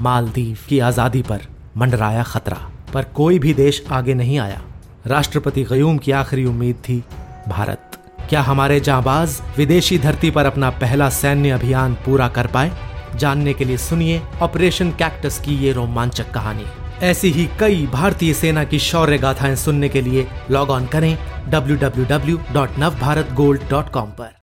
मालदीव की आज़ादी पर मंडराया खतरा, पर कोई भी देश आगे नहीं आया। राष्ट्रपति गयूम की आखिरी उम्मीद थी, भारत। क्या हमारे जाबाज विदेशी धरती पर अपना पहला सैन्य अभियान पूरा कर पाए? जानने के लिए सुनिए ऑपरेशन कैक्टस की ये रोमांचक कहानी। ऐसी ही कई भारतीय सेना की शौर्य गाथाएँ सुनने के लिए लॉग ऑन करें www.navbharatgold.com पर।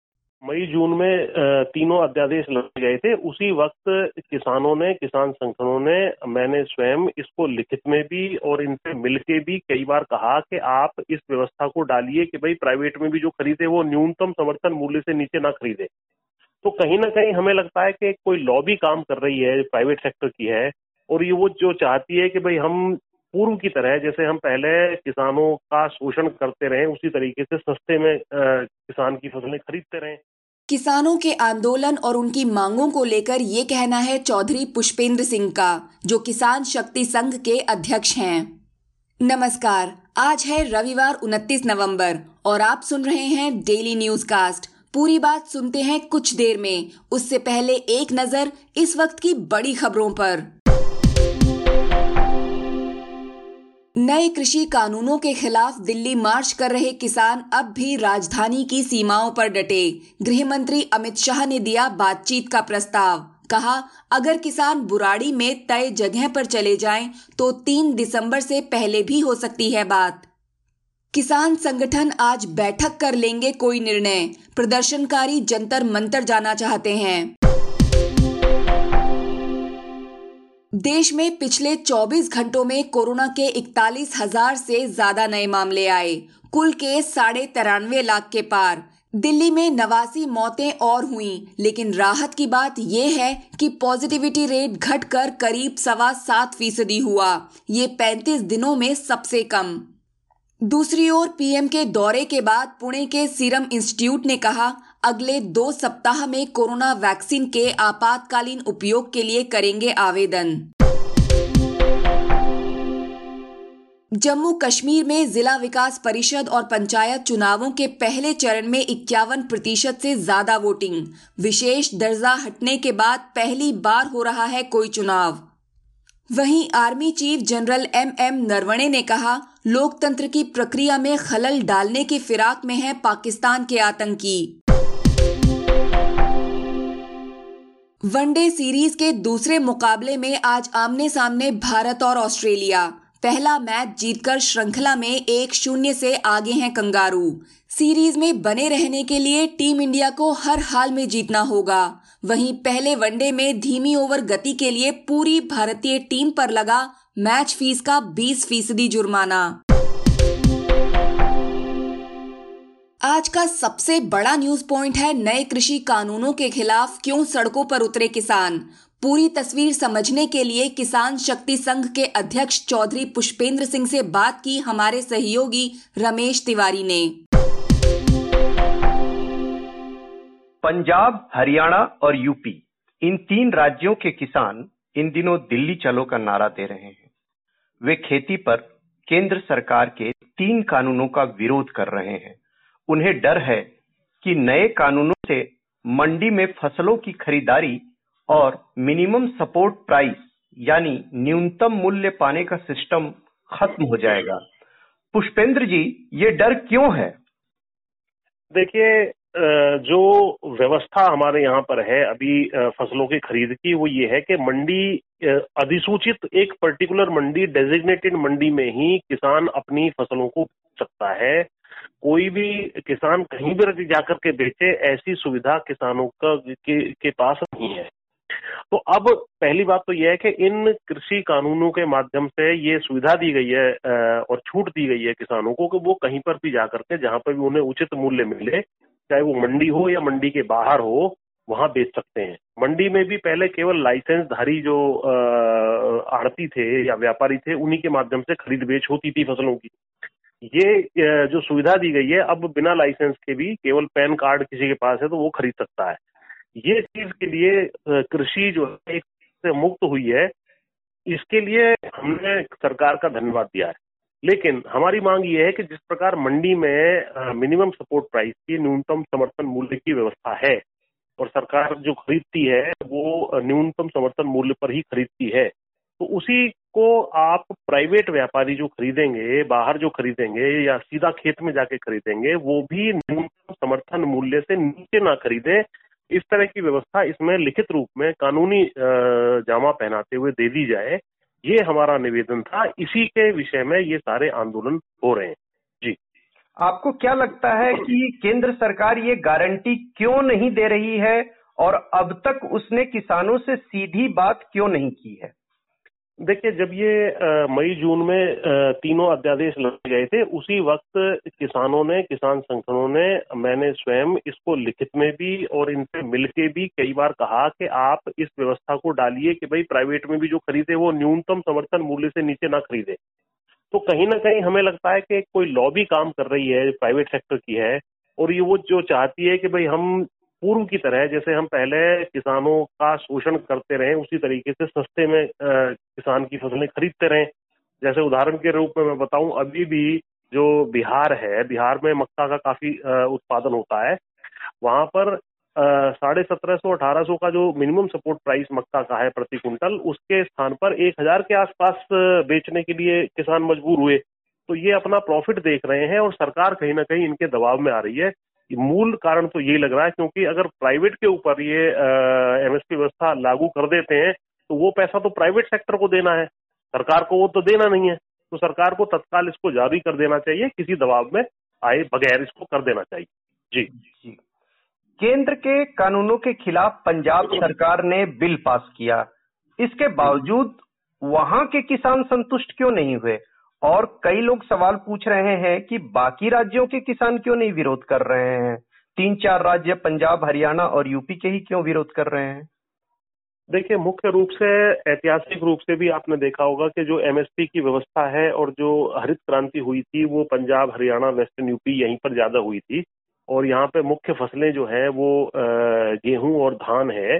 मई, जून में तीनों अध्यादेश लगे गए थे। उसी वक्त किसानों ने, किसान संगठनों ने, मैंने स्वयं इसको लिखित में भी और इनसे मिलके भी कई बार कहा कि आप इस व्यवस्था को डालिए कि भाई प्राइवेट में भी जो खरीदे वो न्यूनतम समर्थन मूल्य से नीचे ना खरीदे। तो कहीं ना कहीं हमें लगता है कि कोई लॉबी काम कर रही है, प्राइवेट सेक्टर की है, और ये वो जो चाहती है कि भाई हम पूर्व की तरह, जैसे हम पहले किसानों का शोषण करते रहे, उसी तरीके से सस्ते में किसान की फ़सलें खरीदते रहे। किसानों के आंदोलन और उनकी मांगों को लेकर ये कहना है चौधरी पुष्पेंद्र सिंह का, जो किसान शक्ति संघ के अध्यक्ष हैं। नमस्कार, आज है रविवार 29 नवंबर और आप सुन रहे हैं डेली न्यूज़ कास्ट पूरी बात सुनते हैं कुछ देर में। उससे पहले एक नज़र इस वक्त की बड़ी खबरों पर। नए कृषि कानूनों के खिलाफ दिल्ली मार्च कर रहे किसान अब भी राजधानी की सीमाओं पर डटे। गृह मंत्री अमित शाह ने दिया बातचीत का प्रस्ताव। कहा, अगर किसान बुराड़ी में तय जगह पर चले जाएँ तो तीन दिसंबर से पहले भी हो सकती है बात। किसान संगठन आज बैठक कर लेंगे कोई निर्णय। प्रदर्शनकारी जंतर मंतर जाना चाहते हैं। देश में पिछले 24 घंटों में कोरोना के इकतालीस हज़ार से ज़्यादा नए मामले आए। कुल केस साढ़े तिरानवे लाख के पार। दिल्ली में नवासी मौतें और हुई, लेकिन राहत की बात यह है कि पॉजिटिविटी रेट घटकर करीब सवा सात फ़ीसदी हुआ। ये 35 दिनों में सबसे कम। दूसरी ओर पीएम के दौरे के बाद पुणे के सीरम इंस्टीट्यूट ने कहा अगले दो सप्ताह में कोरोना वैक्सीन के आपातकालीन उपयोग के लिए करेंगे आवेदन। जम्मू कश्मीर में जिला विकास परिषद और पंचायत चुनावों के पहले चरण में इक्यावन प्रतिशत से ज़्यादा वोटिंग। विशेष दर्जा हटने के बाद पहली बार हो रहा है कोई चुनाव। वहीं army chief general M M Naravane ने कहा, लोकतंत्र की प्रक्रिया में खलल डालने की फिराक में है पाकिस्तान के आतंकी। वनडे सीरीज़ के दूसरे मुकाबले में आज आमने सामने भारत और ऑस्ट्रेलिया। पहला मैच जीतकर श्रृंखला में एक शून्य से आगे हैं कंगारू। सीरीज़ में बने रहने के लिए टीम इंडिया को हर हाल में जीतना होगा। वहीं पहले वनडे में धीमी ओवर गति के लिए पूरी भारतीय टीम पर लगा मैच फ़ीस का 20 फ़ीसदी जुर्माना। आज का सबसे बड़ा न्यूज़ पॉइंट है नए कृषि कानूनों के खिलाफ क्यों सड़कों पर उतरे किसान? पूरी तस्वीर समझने के लिए किसान शक्ति संघ के अध्यक्ष चौधरी पुष्पेंद्र सिंह से बात की हमारे सहयोगी रमेश तिवारी ने। पंजाब, हरियाणा और यूपी, इन तीन राज्यों के किसान इन दिनों दिल्ली चलो का नारा दे रहे हैं। वे खेती पर केंद्र सरकार के तीन कानूनों का विरोध कर रहे हैं। उन्हें डर है कि नए कानूनों से मंडी में फ़सलों की खरीदारी और मिनिमम सपोर्ट प्राइस, यानी न्यूनतम मूल्य पाने का सिस्टम खत्म हो जाएगा। पुष्पेंद्र जी, ये डर क्यों है? देखिए जो व्यवस्था हमारे यहाँ पर है अभी फ़सलों की खरीद की, वो ये है कि मंडी अधिसूचित एक पर्टिकुलर मंडी डेजिग्नेटेड मंडी में ही किसान अपनी फ़सलों को सकता है। कोई भी किसान कहीं भी जाकर के बेचे ऐसी सुविधा किसानों का के, के पास नहीं है। तो अब पहली बात तो यह है कि इन कृषि कानूनों के माध्यम से ये सुविधा दी गई है और छूट दी गई है किसानों को कि वो कहीं पर भी जाकर के जहाँ पर भी उन्हें उचित मूल्य मिले चाहे वो मंडी हो या मंडी के बाहर हो वहाँ बेच सकते हैं। मंडी में भी पहले केवल लाइसेंसधारी जो आड़ती थे या व्यापारी थे उन्हीं के माध्यम से खरीद बेच होती थी फ़सलों की। ये जो सुविधा दी गई है, अब बिना लाइसेंस के भी केवल पैन कार्ड किसी के पास है तो वो खरीद सकता है। ये चीज़ के लिए कृषि जो है, एक से मुक्त हुई है। इसके लिए हमने सरकार का धन्यवाद दिया है। लेकिन हमारी मांग ये है कि जिस प्रकार मंडी में मिनिमम सपोर्ट प्राइस की न्यूनतम समर्थन मूल्य की व्यवस्था है, और सरकार जो खरीदती है, वो न्यूनतम समर्थन मूल्य पर ही खरीदती है तो उसी को आप प्राइवेट व्यापारी जो खरीदेंगे, बाहर जो खरीदेंगे या सीधा खेत में जाके खरीदेंगे, वो भी न्यूनतम समर्थन मूल्य से नीचे ना खरीदे। इस तरह की व्यवस्था इसमें लिखित रूप में कानूनी जामा पहनाते हुए दे दी जाए। ये हमारा निवेदन था। इसी के विषय में ये सारे आंदोलन हो रहे हैं। जी। आपको क्या लगता है कि केंद्र सरकार ये गारंटी क्यों नहीं दे रही है और अब तक उसने किसानों से सीधी बात क्यों नहीं की है? देखिए, जब ये मई, जून में तीनों अध्यादेश लगे गए थे, उसी वक्त किसानों ने, किसान संगठनों ने, मैंने स्वयं इसको लिखित में भी और इनसे मिलके भी कई बार कहा कि आप इस व्यवस्था को डालिए कि भाई प्राइवेट में भी जो खरीदे, वो न्यूनतम समर्थन मूल्य से नीचे ना खरीदे। तो कहीं ना कहीं हमें लगता है कि कोई लॉबी काम कर रही है, प्राइवेट सेक्टर की है, और ये वो जो चाहती है कि भाई हम पूर्व की तरह जैसे हम पहले किसानों का शोषण करते रहे, उसी तरीके से सस्ते में किसान की फ़सलें खरीदते रहे। जैसे उदाहरण के रूप में मैं बताऊँ, अभी भी जो बिहार है, बिहार में मक्का का काफ़ी उत्पादन होता है। वहाँ पर साढ़े सत्रह सौ, अठारह सौ का जो मिनिमम सपोर्ट प्राइस मक्का का है प्रति कुंटल उसके स्थान पर एक हज़ार के आसपास बेचने के लिए किसान मजबूर हुए। तो ये अपना प्रॉफिट देख रहे हैं और सरकार कहीं ना कहीं इनके दबाव में आ रही है। मूल कारण तो यही लग रहा है क्योंकि अगर प्राइवेट के ऊपर ये एमएसपी व्यवस्था लागू कर देते हैं तो वो पैसा तो प्राइवेट सेक्टर को देना है। सरकार को वो तो देना नहीं है। तो सरकार को तत्काल इसको जारी कर देना चाहिए किसी दबाव में आए बगैर इसको कर देना चाहिए। जी। जी। केंद्र के कानूनों के खिलाफ पंजाब सरकार ने बिल पास किया। इसके बावजूद वहाँ के किसान संतुष्ट क्यों नहीं हुए? और कई लोग सवाल पूछ रहे हैं कि बाकी राज्यों के किसान क्यों नहीं विरोध कर रहे हैं? तीन चार राज्य, पंजाब, हरियाणा और यूपी के ही क्यों विरोध कर रहे हैं? देखिए, मुख्य रूप से, ऐतिहासिक रूप से भी आपने देखा होगा कि जो एमएसपी की व्यवस्था है और जो हरित क्रांति हुई थी, वो पंजाब, हरियाणा वेस्टर्न यूपी यहीं पर ज़्यादा हुई थी। और यहाँ पे मुख्य फ़सलें जो है, वो गेहूँ और धान है।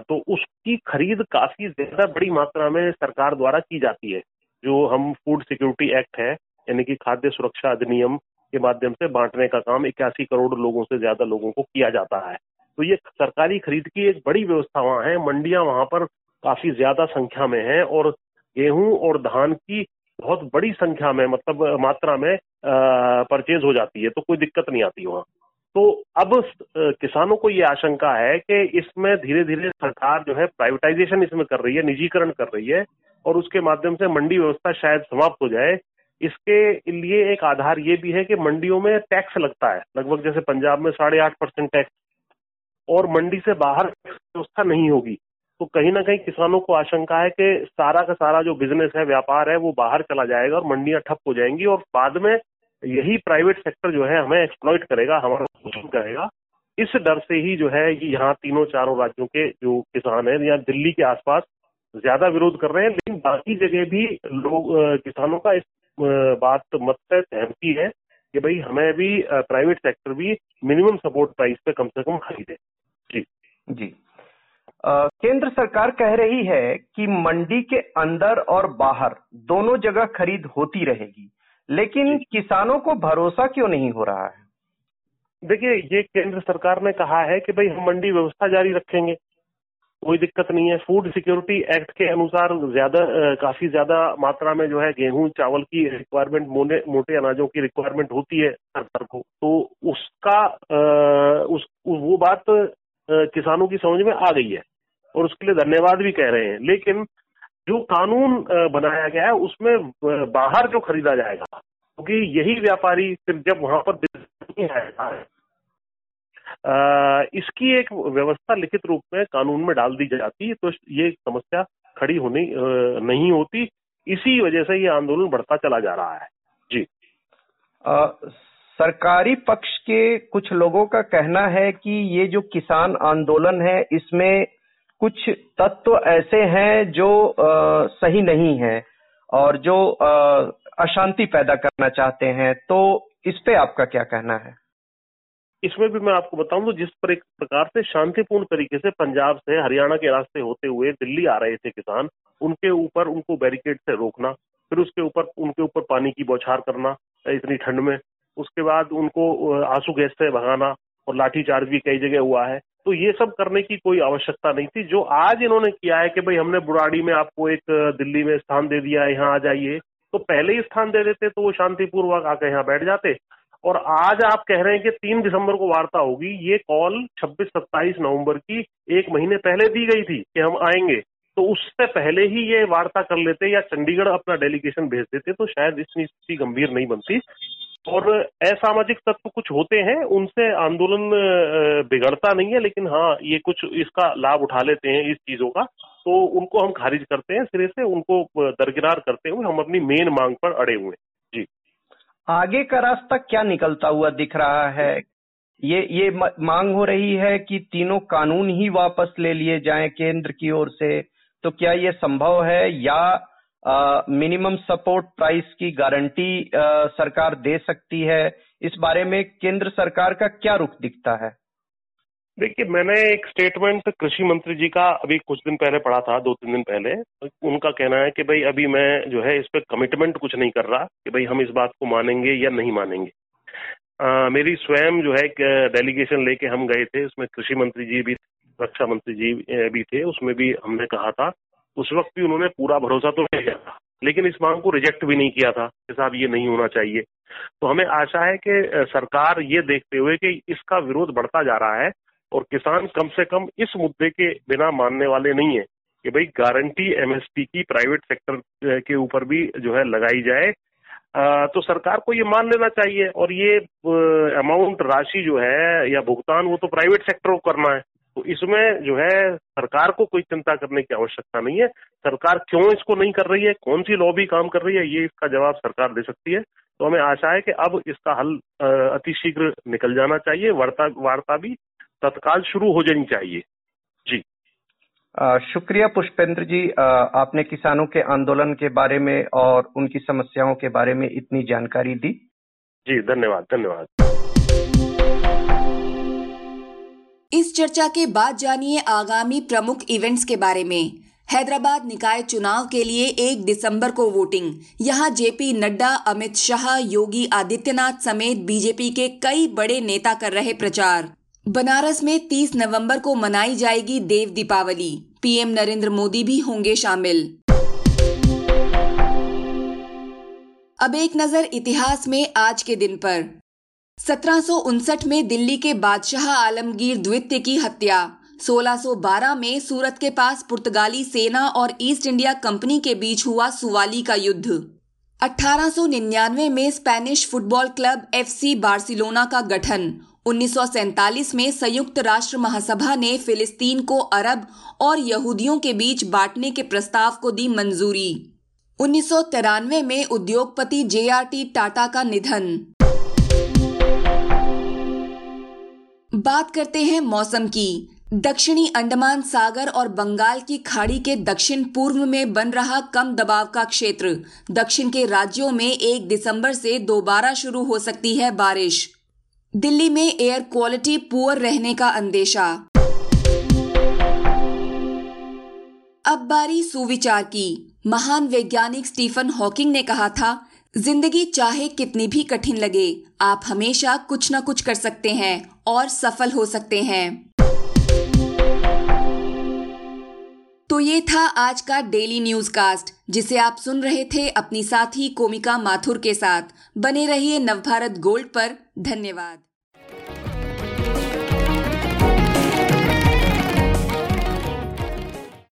तो उसकी खरीद काफ़ी ज़्यादा बड़ी मात्रा में सरकार द्वारा की जाती है। जो हम फ़ूड सिक्योरिटी एक्ट है, यानी कि खाद्य सुरक्षा अधिनियम के माध्यम से बांटने का काम इक्यासी करोड़ लोगों से ज़्यादा लोगों को किया जाता है। तो ये सरकारी खरीद की एक बड़ी व्यवस्था वहाँ है, मंडियाँ वहाँ पर काफ़ी ज़्यादा संख्या में है और गेहूँ और धान की बहुत बड़ी संख्या में मतलब मात्रा में परचेज हो जाती है तो कोई दिक्कत नहीं आती वहाँ। तो अब किसानों को ये आशंका है कि इसमें धीरे धीरे सरकार जो है प्राइवेटाइजेशन इसमें कर रही है, निजीकरण कर रही है, और उसके माध्यम से मंडी व्यवस्था शायद समाप्त हो जाए। इसके लिए एक आधार ये भी है कि मंडियों में टैक्स लगता है, लगभग जैसे पंजाब में साढ़े आठ परसेंट टैक्स और मंडी से बाहर व्यवस्था नहीं होगी। तो कहीं ना कहीं किसानों को आशंका है कि सारा का सारा जो बिज़नेस है, व्यापार है, वो बाहर चला जाएगा और मंडियाँ ठप हो जाएँगी, और बाद में यही प्राइवेट सेक्टर जो है हमें एक्सप्लॉइट करेगा हमारा शोषण करेगा। इस डर से ही जो है कि यहाँ तीनों चारों राज्यों के जो किसान है या दिल्ली के आसपास ज़्यादा विरोध कर रहे हैं लेकिन बाकी जगह भी लोग किसानों का इस बात मत से सहमति है कि भाई हमें भी प्राइवेट सेक्टर भी मिनिमम सपोर्ट प्राइस पे कम से कम खरीदे। जी। जी। आ, केंद्र सरकार कह रही है कि मंडी के अंदर और बाहर दोनों जगह खरीद होती रहेगी। लेकिन किसानों को भरोसा क्यों नहीं हो रहा है? देखिए ये केंद्र सरकार ने कहा है कि भाई हम मंडी व्यवस्था जारी रखेंगे कोई दिक्कत नहीं है। फ़ूड सिक्योरिटी एक्ट के अनुसार ज़्यादा काफ़ी ज़्यादा मात्रा में जो है गेहूँ चावल की रिक्वायरमेंट मोटे मोटे अनाजों की रिक्वायरमेंट होती है सरकार को। तो उसका आ, उस वो बात किसानों की समझ में आ गई है और उसके लिए धन्यवाद भी कह रहे हैं। लेकिन जो कानून बनाया गया है उसमें बाहर जो खरीदा जाएगा क्योंकि तो यही व्यापारी फिर जब वहाँ पर नहीं आएगा इसकी एक व्यवस्था लिखित रूप में कानून में डाल दी जाती है तो ये समस्या खड़ी होनी नहीं होती। इसी वजह से ये आंदोलन बढ़ता चला जा रहा है। जी। आ, सरकारी पक्ष के कुछ लोगों का कहना है कि ये जो किसान आंदोलन है इसमें कुछ तत्व ऐसे हैं जो आ, सही नहीं है और जो अशांति पैदा करना चाहते हैं तो इस पे आपका क्या कहना है? इसमें भी मैं आपको बताऊँ तो जिस पर एक प्रकार से शांतिपूर्ण तरीके से पंजाब से हरियाणा के रास्ते होते हुए दिल्ली आ रहे थे किसान उनके ऊपर उनको बैरिकेड से रोकना फिर उसके ऊपर उनके ऊपर पानी की बौछार करना इतनी ठंड में उसके बाद उनको आँसू गैस से भगाना और लाठीचार्ज भी कई जगह हुआ है। तो ये सब करने की कोई आवश्यकता नहीं थी। जो आज इन्होंने किया है कि भाई हमने बुराड़ी में आपको एक दिल्ली में स्थान दे दिया है यहाँ आ जाइए तो पहले ही स्थान दे देते तो वो शांतिपूर्वक आकर यहाँ बैठ जाते। और आज आप कह रहे हैं कि तीन दिसंबर को वार्ता होगी। ये कॉल 26-27 नवंबर की एक महीने पहले दी गई थी कि हम आएँगे। तो उससे पहले ही ये वार्ता कर लेते या चंडीगढ़ अपना डेलीगेशन भेज देते तो शायद इतनी स्थिति गंभीर नहीं बनती। और असामाजिक तत्व कुछ होते हैं, उनसे आंदोलन बिगड़ता नहीं है, लेकिन हाँ ये कुछ इसका लाभ उठा लेते हैं इस चीज़ों का। तो उनको हम खारिज करते हैं, सिरे से उनको दरकिनार करते हुए हम अपनी मेन मांग पर अड़े हुए जी। आगे का रास्ता क्या निकलता हुआ दिख रहा है? ये ये मांग हो रही है कि तीनों कानून ही वापस ले लिए जाएँ केंद्र की ओर से। तो क्या ये संभव है या मिनिमम सपोर्ट प्राइस की गारंटी सरकार दे सकती है। इस बारे में केंद्र सरकार का क्या रुख दिखता है? देखिए मैंने एक स्टेटमेंट कृषि मंत्री जी का अभी कुछ दिन पहले पढ़ा था दो तीन दिन पहले। उनका कहना है कि भाई अभी मैं जो है इस पर कमिटमेंट कुछ नहीं कर रहा कि भाई हम इस बात को मानेंगे या नहीं मानेंगे। आ, मेरी स्वयं जो है एक डेलीगेशन लेके हम गए थे। उसमें कृषि मंत्री जी भी रक्षा मंत्री जी भी थे। उसमें भी हमने कहा था उस वक्त भी उन्होंने पूरा भरोसा तो किया था, लेकिन इस मांग को रिजेक्ट भी नहीं किया था कि साहब ये नहीं होना चाहिए। तो हमें आशा है कि सरकार ये देखते हुए कि इसका विरोध बढ़ता जा रहा है और किसान कम से कम इस मुद्दे के बिना मानने वाले नहीं है कि भाई गारंटी एमएसपी की प्राइवेट सेक्टर के ऊपर भी जो है लगाई जाए। तो सरकार को ये मान लेना चाहिए और ये अमाउंट राशि जो है या भुगतान वो तो प्राइवेट सेक्टर को करना है। तो इसमें जो है सरकार को कोई चिंता करने की आवश्यकता नहीं है। सरकार क्यों इसको नहीं कर रही है? कौन सी लॉबी काम कर रही है? ये इसका जवाब सरकार दे सकती है। तो हमें आशा है कि अब इसका हल अतिशीघ्र निकल जाना चाहिए। वार्ता वार्ता भी तत्काल शुरू हो जानी चाहिए। जी। आ, शुक्रिया पुष्पेंद्र जी। आ, आपने किसानों के आंदोलन के बारे में और उनकी समस्याओं के बारे में इतनी जानकारी दी। जी धन्यवाद धन्यवाद। इस चर्चा के बाद जानिए आगामी प्रमुख इवेंट्स के बारे में। हैदराबाद निकाय चुनाव के लिए एक दिसंबर को वोटिंग यहाँ जेपी नड्डा, अमित शाह, योगी आदित्यनाथ समेत बीजेपी के कई बड़े नेता कर रहे प्रचार। बनारस में 30 नवंबर को मनाई जाएगी देव दीपावली। पीएम नरेंद्र मोदी भी होंगे शामिल। अब एक नज़र इतिहास में आज के दिन पर। सत्रह सौ उनसठ में दिल्ली के बादशाह आलमगीर द्वितीय की हत्या। 1612 में सूरत के पास पुर्तगाली सेना और ईस्ट इंडिया कंपनी के बीच हुआ सुवाली का युद्ध। 1899 में Spanish football club FC Barcelona का गठन। उन्नीस में संयुक्त राष्ट्र महासभा ने फिलिस्तीन को अरब और यहूदियों के बीच बांटने के प्रस्ताव को दी मंजूरी। उन्नीस सौ तिरानवे में उद्योगपति जेआरटी टाटा का निधन। बात करते हैं मौसम की। दक्षिणी अंडमान सागर और बंगाल की खाड़ी के दक्षिण पूर्व में बन रहा कम दबाव का क्षेत्र। दक्षिण के राज्यों में एक दिसंबर से दोबारा शुरू हो सकती है बारिश। दिल्ली में एयर क्वालिटी पुअर रहने का अंदेशा। अब बारी सुविचार की। महान वैज्ञानिक स्टीफन हॉकिंग ने कहा था, ज़िंदगी चाहे कितनी भी कठिन लगे, आप हमेशा कुछ न कुछ कर सकते हैं। और सफल हो सकते हैं। तो ये था आज का डेली न्यूज़ कास्ट जिसे आप सुन रहे थे अपनी साथी कोमिका माथुर के साथ। बने रहिए नवभारत गोल्ड पर। धन्यवाद।